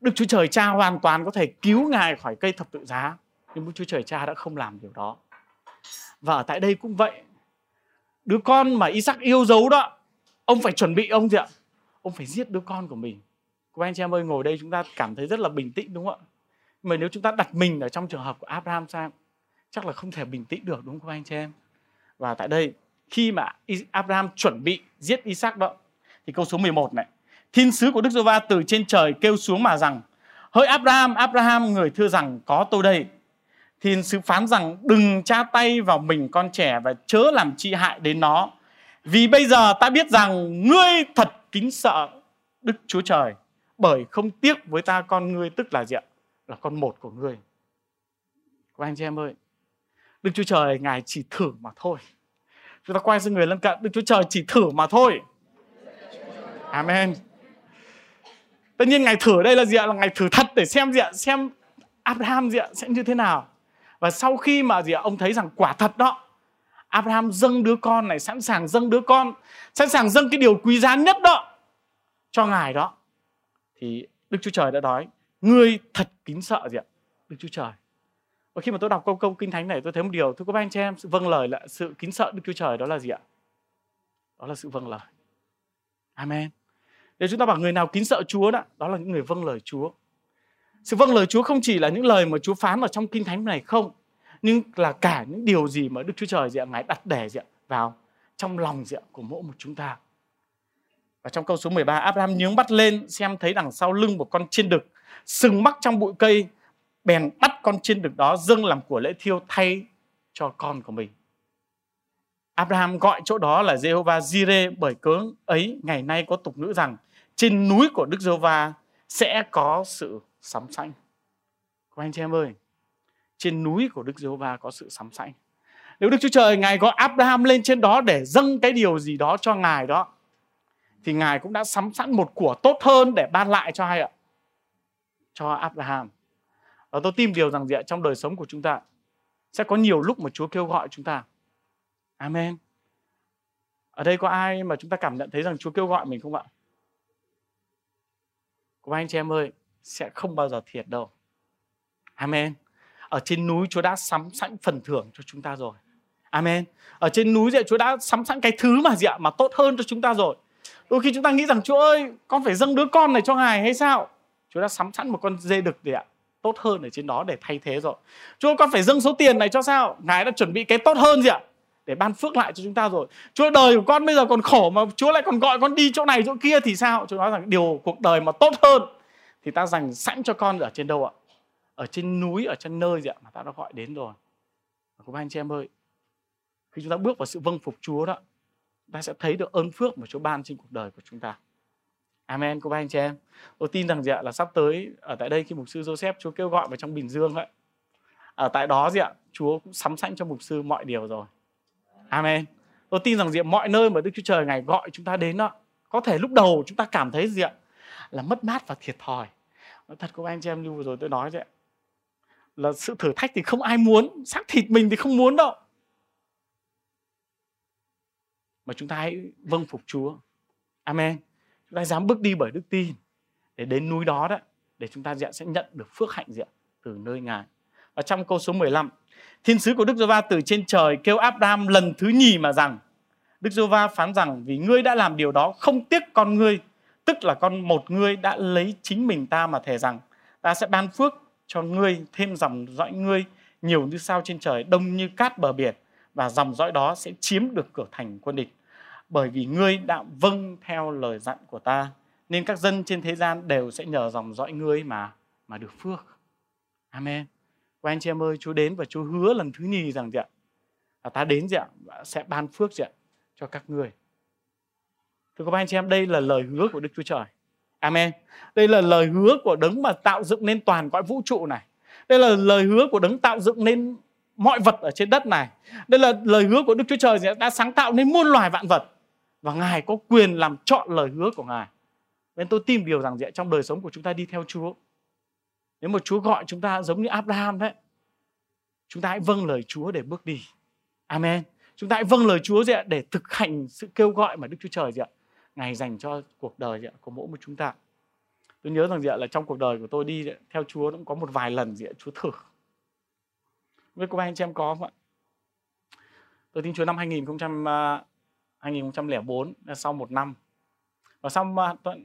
Đức Chúa Trời Cha hoàn toàn có thể cứu ngài khỏi cây thập tự giá, nhưng Đức Chúa Trời Cha đã không làm điều đó. Và ở tại đây cũng vậy. Đứa con mà Isaac yêu dấu đó, ông phải chuẩn bị ông gì ạ? Ông phải giết đứa con của mình các anh chị em ơi, ngồi đây chúng ta cảm thấy rất là bình tĩnh, đúng không ạ? Mà nếu chúng ta đặt mình ở trong trường hợp của Abraham sang, chắc là không thể bình tĩnh được, đúng không anh chị em? Và tại đây, khi mà Abraham chuẩn bị giết Isaac đó, thì câu số 11 này, thiên sứ của Đức Giê-va từ trên trời kêu xuống mà rằng, hỡi Abraham Abraham, người thưa rằng có tôi đây thiên sứ phán rằng, đừng tra tay vào mình, con trẻ, và chớ làm chi hại đến nó. Vì bây giờ ta biết rằng ngươi thật kính sợ Đức Chúa Trời bởi không tiếc với ta con ngươi tức là gì ạ? Là con một của ngươi. Các anh chị em ơi, Đức Chúa Trời Ngài chỉ thử mà thôi. Chúng ta quay sang người lân cận, Đức Chúa Trời chỉ thử mà thôi. Amen. Tất nhiên Ngài thử đây là gì ạ? Là Ngài thử thật để xem gì ạ? Xem Abraham gì ạ? Sẽ như thế nào. Và sau khi mà gì ạ? Ông thấy rằng quả thật đó. Abraham dâng đứa con này, sẵn sàng dâng đứa con. Sẵn sàng dâng cái điều quý giá nhất đó. Cho Ngài đó thì Đức Chúa Trời đã nói, ngươi thật kính sợ gì ạ? Đức Chúa Trời. Và khi mà tôi đọc câu câu kinh thánh này, tôi thấy một điều, thưa các anh chị em, sự vâng lời là sự kính sợ Đức Chúa Trời đó là gì ạ? Đó là sự vâng lời. Amen. Nếu chúng ta bảo người nào kính sợ Chúa đó đó là những người vâng lời Chúa. Sự vâng lời Chúa không chỉ là những lời mà Chúa phán ở trong kinh thánh này không, nhưng là cả những điều gì mà Đức Chúa Trời gì ạ, ngài đặt để gì ạ, vào trong lòng gì ạ, của mỗi một chúng ta và trong câu số 13, Abraham nhướng mắt lên xem thấy đằng sau lưng một con chiên đực sừng mắc trong bụi cây, bèn bắt con chiên đực đó dâng làm của lễ thiêu thay cho con của mình. Abraham gọi chỗ đó là Jehovah Jireh bởi cớ ấy ngày nay có tục ngữ rằng trên núi của Đức Jehovah sẽ có sự sắm xanh. Các anh chị em ơi, trên núi của Đức Giê-hô-va có sự sắm xanh. Nếu Đức Chúa Trời Ngài có Abraham lên trên đó để dâng cái điều gì đó cho Ngài đó, thì Ngài cũng đã sắm sẵn một của tốt hơn để ban lại cho ai ạ? Cho Abraham. Và tôi tin điều rằng gì ạ? Trong đời sống của chúng ta sẽ có nhiều lúc mà Chúa kêu gọi chúng ta. Amen. Ở đây có ai mà chúng ta cảm nhận thấy rằng Chúa kêu gọi mình không ạ? Của anh chị em ơi, sẽ không bao giờ thiệt đâu. Amen. Ở trên núi Chúa đã sắm sẵn phần thưởng cho chúng ta rồi. Amen. Ở trên núi thì Chúa đã sắm sẵn cái thứ mà gì ạ? Mà tốt hơn cho chúng ta rồi. Đôi khi chúng ta nghĩ rằng Chúa ơi, con phải dâng đứa con này cho Ngài hay sao? Chúa đã sắm sẵn một con dê đực để ạ tốt hơn ở trên đó để thay thế rồi. Chúa con phải dâng số tiền này cho sao? Ngài đã chuẩn bị cái tốt hơn gì ạ? Để ban phước lại cho chúng ta rồi. Chúa đời của con bây giờ còn khổ mà Chúa lại còn gọi con đi chỗ này chỗ kia thì sao? Chúa nói rằng điều cuộc đời mà tốt hơn thì ta dành sẵn cho con ở trên đâu ạ? Ở trên núi, ở trên nơi gì ạ? Mà ta đã gọi đến rồi. Các anh chị em ơi, khi chúng ta bước vào sự vâng phục Chúa đó, ta sẽ thấy được ơn phước mà Chúa ban trên cuộc đời của chúng ta. Amen cô ba anh chị em. Tôi tin rằng gì ạ là sắp tới ở tại đây khi mục sư Joseph Chúa kêu gọi vào trong Bình Dương ấy. Ở tại đó gì ạ, Chúa cũng sắm sẵn cho mục sư mọi điều rồi. Amen. Tôi tin rằng gì ạ, mọi nơi mà Đức Chúa Trời ngày gọi chúng ta đến đó, có thể lúc đầu chúng ta cảm thấy gì ạ là mất mát và thiệt thòi. Nói thật cô ba anh chị em như vừa rồi tôi nói vậy là sự thử thách thì không ai muốn, xác thịt mình thì không muốn đâu. Mà chúng ta hãy vâng phục Chúa. Amen. Chúng ta dám bước đi bởi đức tin để đến núi đó đó, để chúng ta sẽ nhận được phước hạnh diện từ nơi ngài. Và trong câu số 15 thiên sứ của Đức Giê-va từ trên trời kêu Abraham lần thứ nhì mà rằng, Đức Giê-va phán rằng, vì ngươi đã làm điều đó, không tiếc con ngươi, tức là con một ngươi đã lấy chính mình ta mà thề rằng, ta sẽ ban phước cho ngươi thêm dòng dõi ngươi nhiều như sao trên trời, đông như cát bờ biển, và dòng dõi đó sẽ chiếm được cửa thành quân địch bởi vì ngươi đã vâng theo lời dặn của ta, nên các dân trên thế gian đều sẽ nhờ dòng dõi ngươi mà mà được phước. Amen. Và anh chị em ơi, chúa đến và chúa hứa lần thứ nhì rằng gì ạ? Là ta đến gì ạ? Sẽ ban phước gì ạ? Cho các ngươi. Thưa các anh chị em, đây là lời hứa của đức chúa trời. Amen. Đây là lời hứa của đấng mà tạo dựng nên toàn cõi vũ trụ này. Đây là lời hứa của đấng tạo dựng nên mọi vật ở trên đất này. Đây là lời hứa của đức chúa trời đã sáng tạo nên muôn loài vạn vật và Ngài có quyền làm chọn lời hứa của Ngài. Nên tôi tin điều rằng trong đời sống của chúng ta đi theo Chúa. Nếu mà Chúa gọi chúng ta giống như Abraham đấy, chúng ta hãy vâng lời Chúa để bước đi. Amen. Chúng ta hãy vâng lời Chúa để thực hành sự kêu gọi mà Đức Chúa Trời Ngài dành cho cuộc đời của mỗi một chúng ta. Tôi nhớ rằng là trong cuộc đời của tôi đi theo Chúa cũng có một vài lần Chúa thử. Với cô anh chị em có không ạ? Tôi tin Chúa năm 2000 2004 sau một năm. Và sau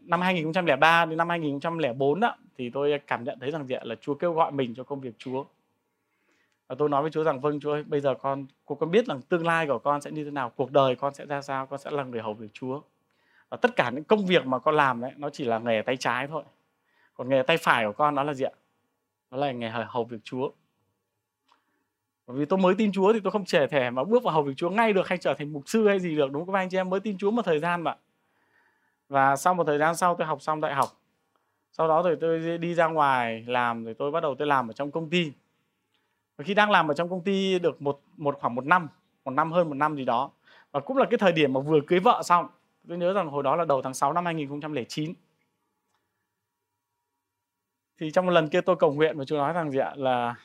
năm 2003 đến năm 2004 đó, thì tôi cảm nhận thấy rằng gì là Chúa kêu gọi mình cho công việc Chúa. Và tôi nói với Chúa rằng vâng Chúa ơi, bây giờ con cô con biết rằng tương lai của con sẽ như thế nào cuộc đời con sẽ ra sao con sẽ là người hầu việc Chúa? Và tất cả những công việc mà con làm đấy nó chỉ là nghề tay trái thôi. Còn nghề tay phải của con đó là gì ạ? Đó là nghề hầu việc Chúa bởi vì tôi mới tin Chúa thì tôi không trẻ thể mà bước vào hầu việc Chúa ngay được hay trở thành mục sư hay gì được, đúng không các anh chị em? Mới tin Chúa một thời gian mà. Và sau một thời gian sau tôi học xong đại học. Sau đó rồi tôi đi ra ngoài làm rồi tôi bắt đầu tôi làm ở trong công ty. Và khi đang làm ở trong công ty được một một khoảng một năm một năm hơn một năm gì đó. Và cũng là cái thời điểm mà vừa cưới vợ xong. Tôi nhớ rằng hồi đó là đầu tháng 6 năm 2009 thì trong một lần kia tôi cầu nguyện và Chúa nói rằng gì ạ? Là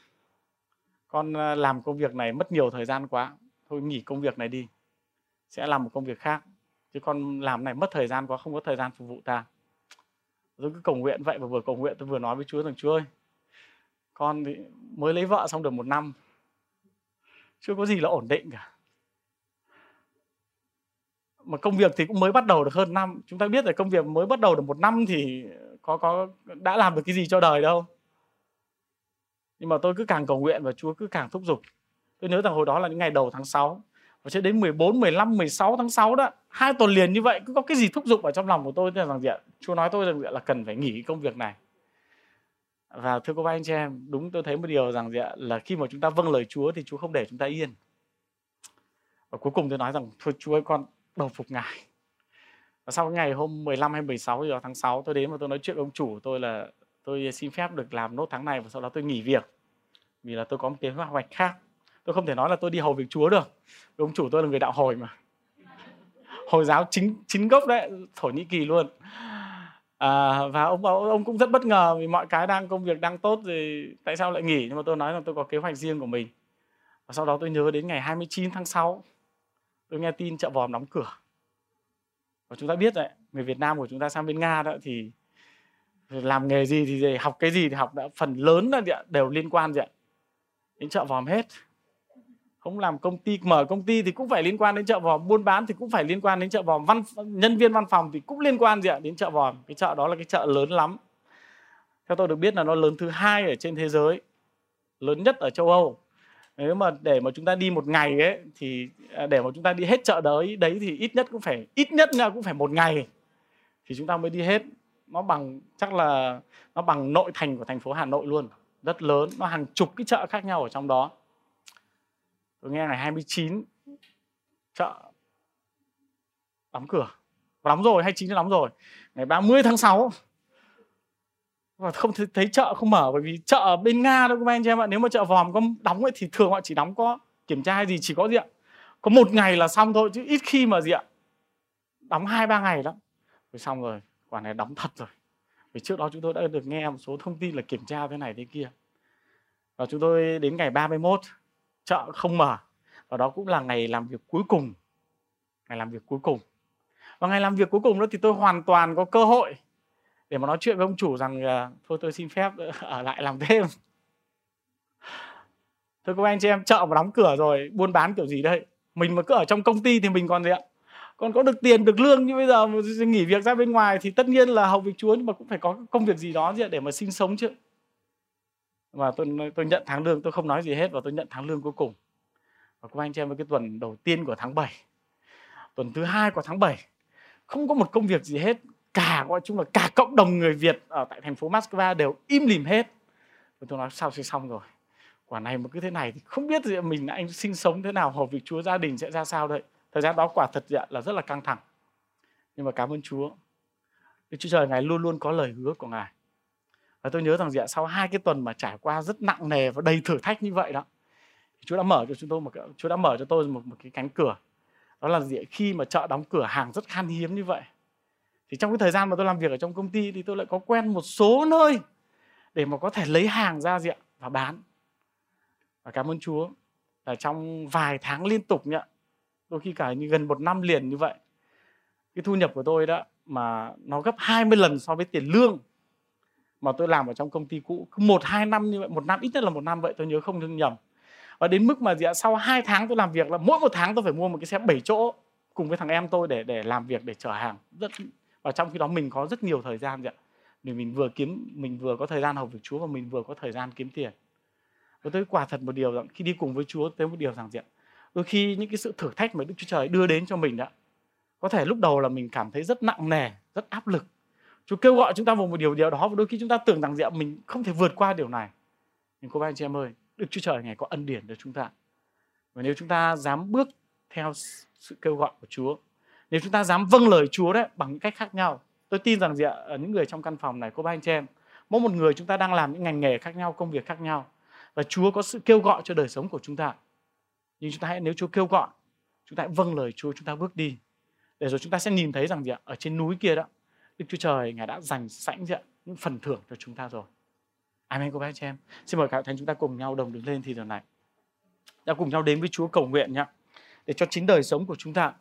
con ờ, làm công việc này mất nhiều thời gian quá, thôi nghỉ công việc này đi, sẽ làm một công việc khác. Chứ con làm này mất thời gian quá, không có thời gian phục vụ ta. Tôi cứ cầu nguyện vậy và vừa cầu nguyện, tôi vừa nói với Chúa rằng, Chúa ơi, con thì mới lấy vợ xong được một năm, chưa có gì là ổn định cả. Mà công việc thì cũng mới bắt đầu được hơn năm. Chúng ta biết là công việc mới bắt đầu được một năm thì có có, đã làm được cái gì cho đời đâu nhưng mà tôi cứ càng cầu nguyện và Chúa cứ càng thúc giục. Tôi nhớ rằng hồi đó là những ngày đầu tháng 6 và cho đến 14, 15, 16 tháng 6 đó hai tuần liền như vậy cứ có cái gì thúc giục ở trong lòng của tôi tức là rằng gì ạ Chúa nói tôi rằng là cần phải nghỉ công việc này. Và thưa cô bác anh chị em đúng tôi thấy một điều rằng gì ạ là khi mà chúng ta vâng lời Chúa thì Chúa không để chúng ta yên. Và cuối cùng tôi nói rằng thôi Chúa ơi con đầu phục Ngài. Và sau ngày hôm 15 hay 16 giờ tháng 6 tôi đến và tôi nói chuyện với ông chủ tôi là tôi xin phép được làm nốt tháng này và sau đó tôi nghỉ việc. Vì là tôi có một kế hoạch khác. Tôi không thể nói là tôi đi hầu việc Chúa được. Vì ông chủ tôi là người đạo hồi mà. Hồi giáo chính chính gốc đấy thổ nhĩ kỳ luôn. À, và ông ông cũng rất bất ngờ vì mọi cái đang công việc đang tốt thì tại sao lại nghỉ? Nhưng mà tôi nói là tôi có kế hoạch riêng của mình. Và sau đó tôi nhớ đến ngày 29 tháng 6 tôi nghe tin chợ vòm đóng cửa. Và chúng ta biết đấy người Việt Nam của chúng ta sang bên Nga đó thì làm nghề gì thì học cái gì thì học. Đã, phần lớn là đều liên quan gì ạ. Đến chợ vòm hết. Không làm công ty, mở công ty thì cũng phải liên quan đến chợ vòm. Buôn bán thì cũng phải liên quan đến chợ vòm. Văn, nhân viên văn phòng thì cũng liên quan gì ạ, đến chợ vòm. Cái chợ đó là cái chợ lớn lắm. Theo tôi được biết là nó lớn thứ hai ở trên thế giới. Lớn nhất ở châu âu. Nếu mà để mà chúng ta đi một ngày ấy, thì à, để mà chúng ta đi hết chợ đấy đấy thì ít nhất cũng phải, ít nhất là cũng phải một ngày thì chúng ta mới đi hết nó bằng chắc là nó bằng nội thành của thành phố Hà Nội luôn. Rất lớn. Nó hàng chục cái chợ khác nhau ở trong đó. Tôi nghe ngày 29 chợ đóng cửa. Đóng rồi 29 đóng rồi. Ngày 30 tháng 6 và không thấy, thấy chợ không mở bởi vì chợ ở bên Nga đâu các anh chị em ạ nếu mà chợ vòm có đóng ấy thì thường họ chỉ đóng có kiểm tra hay gì chỉ có gì ạ? Có một ngày là xong thôi chứ ít khi mà gì ạ? Đóng hai ba ngày lắm. Rồi xong rồi quả này đóng thật rồi. Vì trước đó chúng tôi đã được nghe một số thông tin là kiểm tra thế này thế kia. Và chúng tôi đến ngày 31 chợ không mở. Và đó cũng là ngày làm việc cuối cùng. Ngày làm việc cuối cùng. Và ngày làm việc cuối cùng đó thì tôi hoàn toàn có cơ hội để mà nói chuyện với ông chủ rằng thôi tôi xin phép ở lại làm thêm. Thưa các anh chị em, chợ mà đóng cửa rồi, buôn bán kiểu gì đây mình mà cứ ở trong công ty thì mình còn gì ạ? Còn có được tiền, được lương như bây giờ mà nghỉ việc ra bên ngoài thì tất nhiên là hầu việc chúa, nhưng mà cũng phải có công việc gì đó để mà sinh sống chứ. Và tôi tôi nhận tháng lương, tôi không nói gì hết và tôi nhận tháng lương cuối cùng. Và các anh chị em với cái tuần đầu tiên của tháng 7 tuần thứ hai của tháng 7 không có một công việc gì hết. Cả, gọi chung là cả cộng đồng người Việt ở tại thành phố Moscow đều im lìm hết. Và tôi nói sao sẽ xong rồi. Quả này mà cứ thế này thì không biết gì, mình anh sinh sống thế nào, hầu việc Chúa gia đình sẽ ra sao đây thời gian đó quả thật dạ là rất là căng thẳng. Nhưng mà cảm ơn Chúa. Đức Chúa Trời Ngài luôn luôn có lời hứa của Ngài. Và tôi nhớ rằng gì ạ sau hai cái tuần mà trải qua rất nặng nề và đầy thử thách như vậy đó Chúa đã mở cho chúng tôi một Chúa đã mở cho tôi một, một cái cánh cửa. Đó là gì khi mà chợ đóng cửa hàng rất khan hiếm như vậy thì trong cái thời gian mà tôi làm việc ở trong công ty thì tôi lại có quen một số nơi để mà có thể lấy hàng ra diện và bán. Và cảm ơn Chúa là trong vài tháng liên tục nhận đôi khi cả như gần một năm liền như vậy. Cái thu nhập của tôi đó mà nó gấp 20 lần so với tiền lương mà tôi làm ở trong công ty cũ. Cứ một, hai năm như vậy, một năm, ít nhất là một năm vậy, tôi nhớ không nhầm. Và đến mức mà gì ạ sau hai tháng tôi làm việc là mỗi một tháng tôi phải mua một cái xe 7 chỗ cùng với thằng em tôi để để làm việc, để chở hàng. Rất, và trong khi đó mình có rất nhiều thời gian dạ. vậy để mình vừa kiếm, mình vừa có thời gian học việc Chúa và mình vừa có thời gian kiếm tiền. Và tôi quả thật một điều rằng khi đi cùng với Chúa tới một điều rằng diện đôi khi những cái sự thử thách mà Đức Chúa Trời đưa đến cho mình đó có thể lúc đầu là mình cảm thấy rất nặng nề, rất áp lực. Chúa kêu gọi chúng ta vào một điều điều đó và đôi khi chúng ta tưởng rằng diện mình không thể vượt qua điều này. Nhưng cô bác anh chị em ơi, Đức Chúa Trời ngày có ân điển cho chúng ta. Và nếu chúng ta dám bước theo sự kêu gọi của Chúa, nếu chúng ta dám vâng lời Chúa đấy, bằng những cách khác nhau, tôi tin rằng gì ạ ở những người trong căn phòng này, cô ba anh chị em, mỗi một người chúng ta đang làm những ngành nghề khác nhau, công việc khác nhau và Chúa có sự kêu gọi cho đời sống của chúng ta nhưng chúng ta hãy, nếu Chúa kêu gọi, chúng ta hãy vâng lời Chúa, chúng ta bước đi. Để rồi chúng ta sẽ nhìn thấy rằng gì ạ? Ở trên núi kia đó, Đức Chúa Trời, ngài đã dành sẵn gì ạ? Những phần thưởng cho chúng ta rồi. Amen, cô bác chị em. Xin mời cả thánh chúng ta cùng nhau đồng đứng lên thì giờ này. Đã cùng nhau đến với Chúa cầu nguyện nhé để cho chính đời sống của chúng ta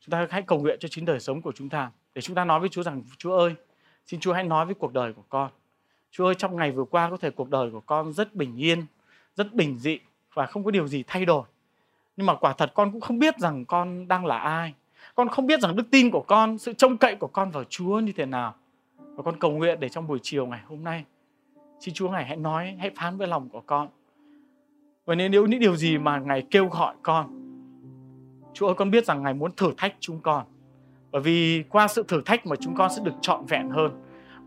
chúng ta hãy cầu nguyện cho chính đời sống của chúng ta. Để chúng ta nói với Chúa rằng, Chúa ơi, xin Chúa hãy nói với cuộc đời của con. Chúa ơi, trong ngày vừa qua có thể cuộc đời của con rất bình yên, rất bình dị và không có điều gì thay đổi nhưng mà quả thật con cũng không biết rằng con đang là ai con không biết rằng đức tin của con sự trông cậy của con vào Chúa như thế nào và con cầu nguyện để trong buổi chiều ngày hôm nay xin Chúa ngài hãy nói hãy phán với lòng của con và nếu những điều gì mà ngài kêu gọi con Chúa ơi con biết rằng Ngài muốn thử thách chúng con. Bởi vì qua sự thử thách mà chúng con sẽ được trọn vẹn hơn.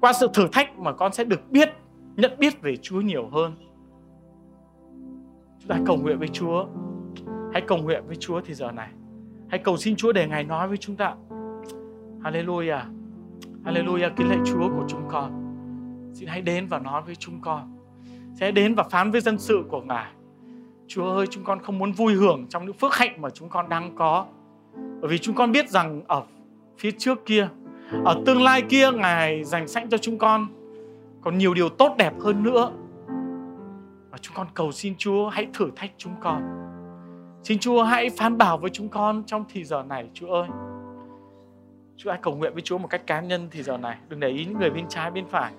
Qua sự thử thách mà con sẽ được biết, nhận biết về Chúa nhiều hơn. Chúng ta cầu nguyện với Chúa. Hãy cầu nguyện với Chúa thì giờ này. Hãy cầu xin Chúa để Ngài nói với chúng ta. Hallelujah. Hallelujah. Kính lạy Chúa của chúng con. Xin hãy đến và nói với chúng con. Sẽ đến và phán với dân sự của Ngài. Chúa ơi, chúng con không muốn vui hưởng trong những phước hạnh mà chúng con đang có. Bởi vì chúng con biết rằng ở phía trước kia, ở tương lai kia Ngài dành sẵn cho chúng con còn nhiều điều tốt đẹp hơn nữa. Và chúng con cầu xin Chúa hãy thử thách chúng con. Xin Chúa hãy phán bảo với chúng con trong thì giờ này, Chúa ơi. Chúa hãy cầu nguyện với Chúa một cách cá nhân thì giờ này. Đừng để ý những người bên trái, bên phải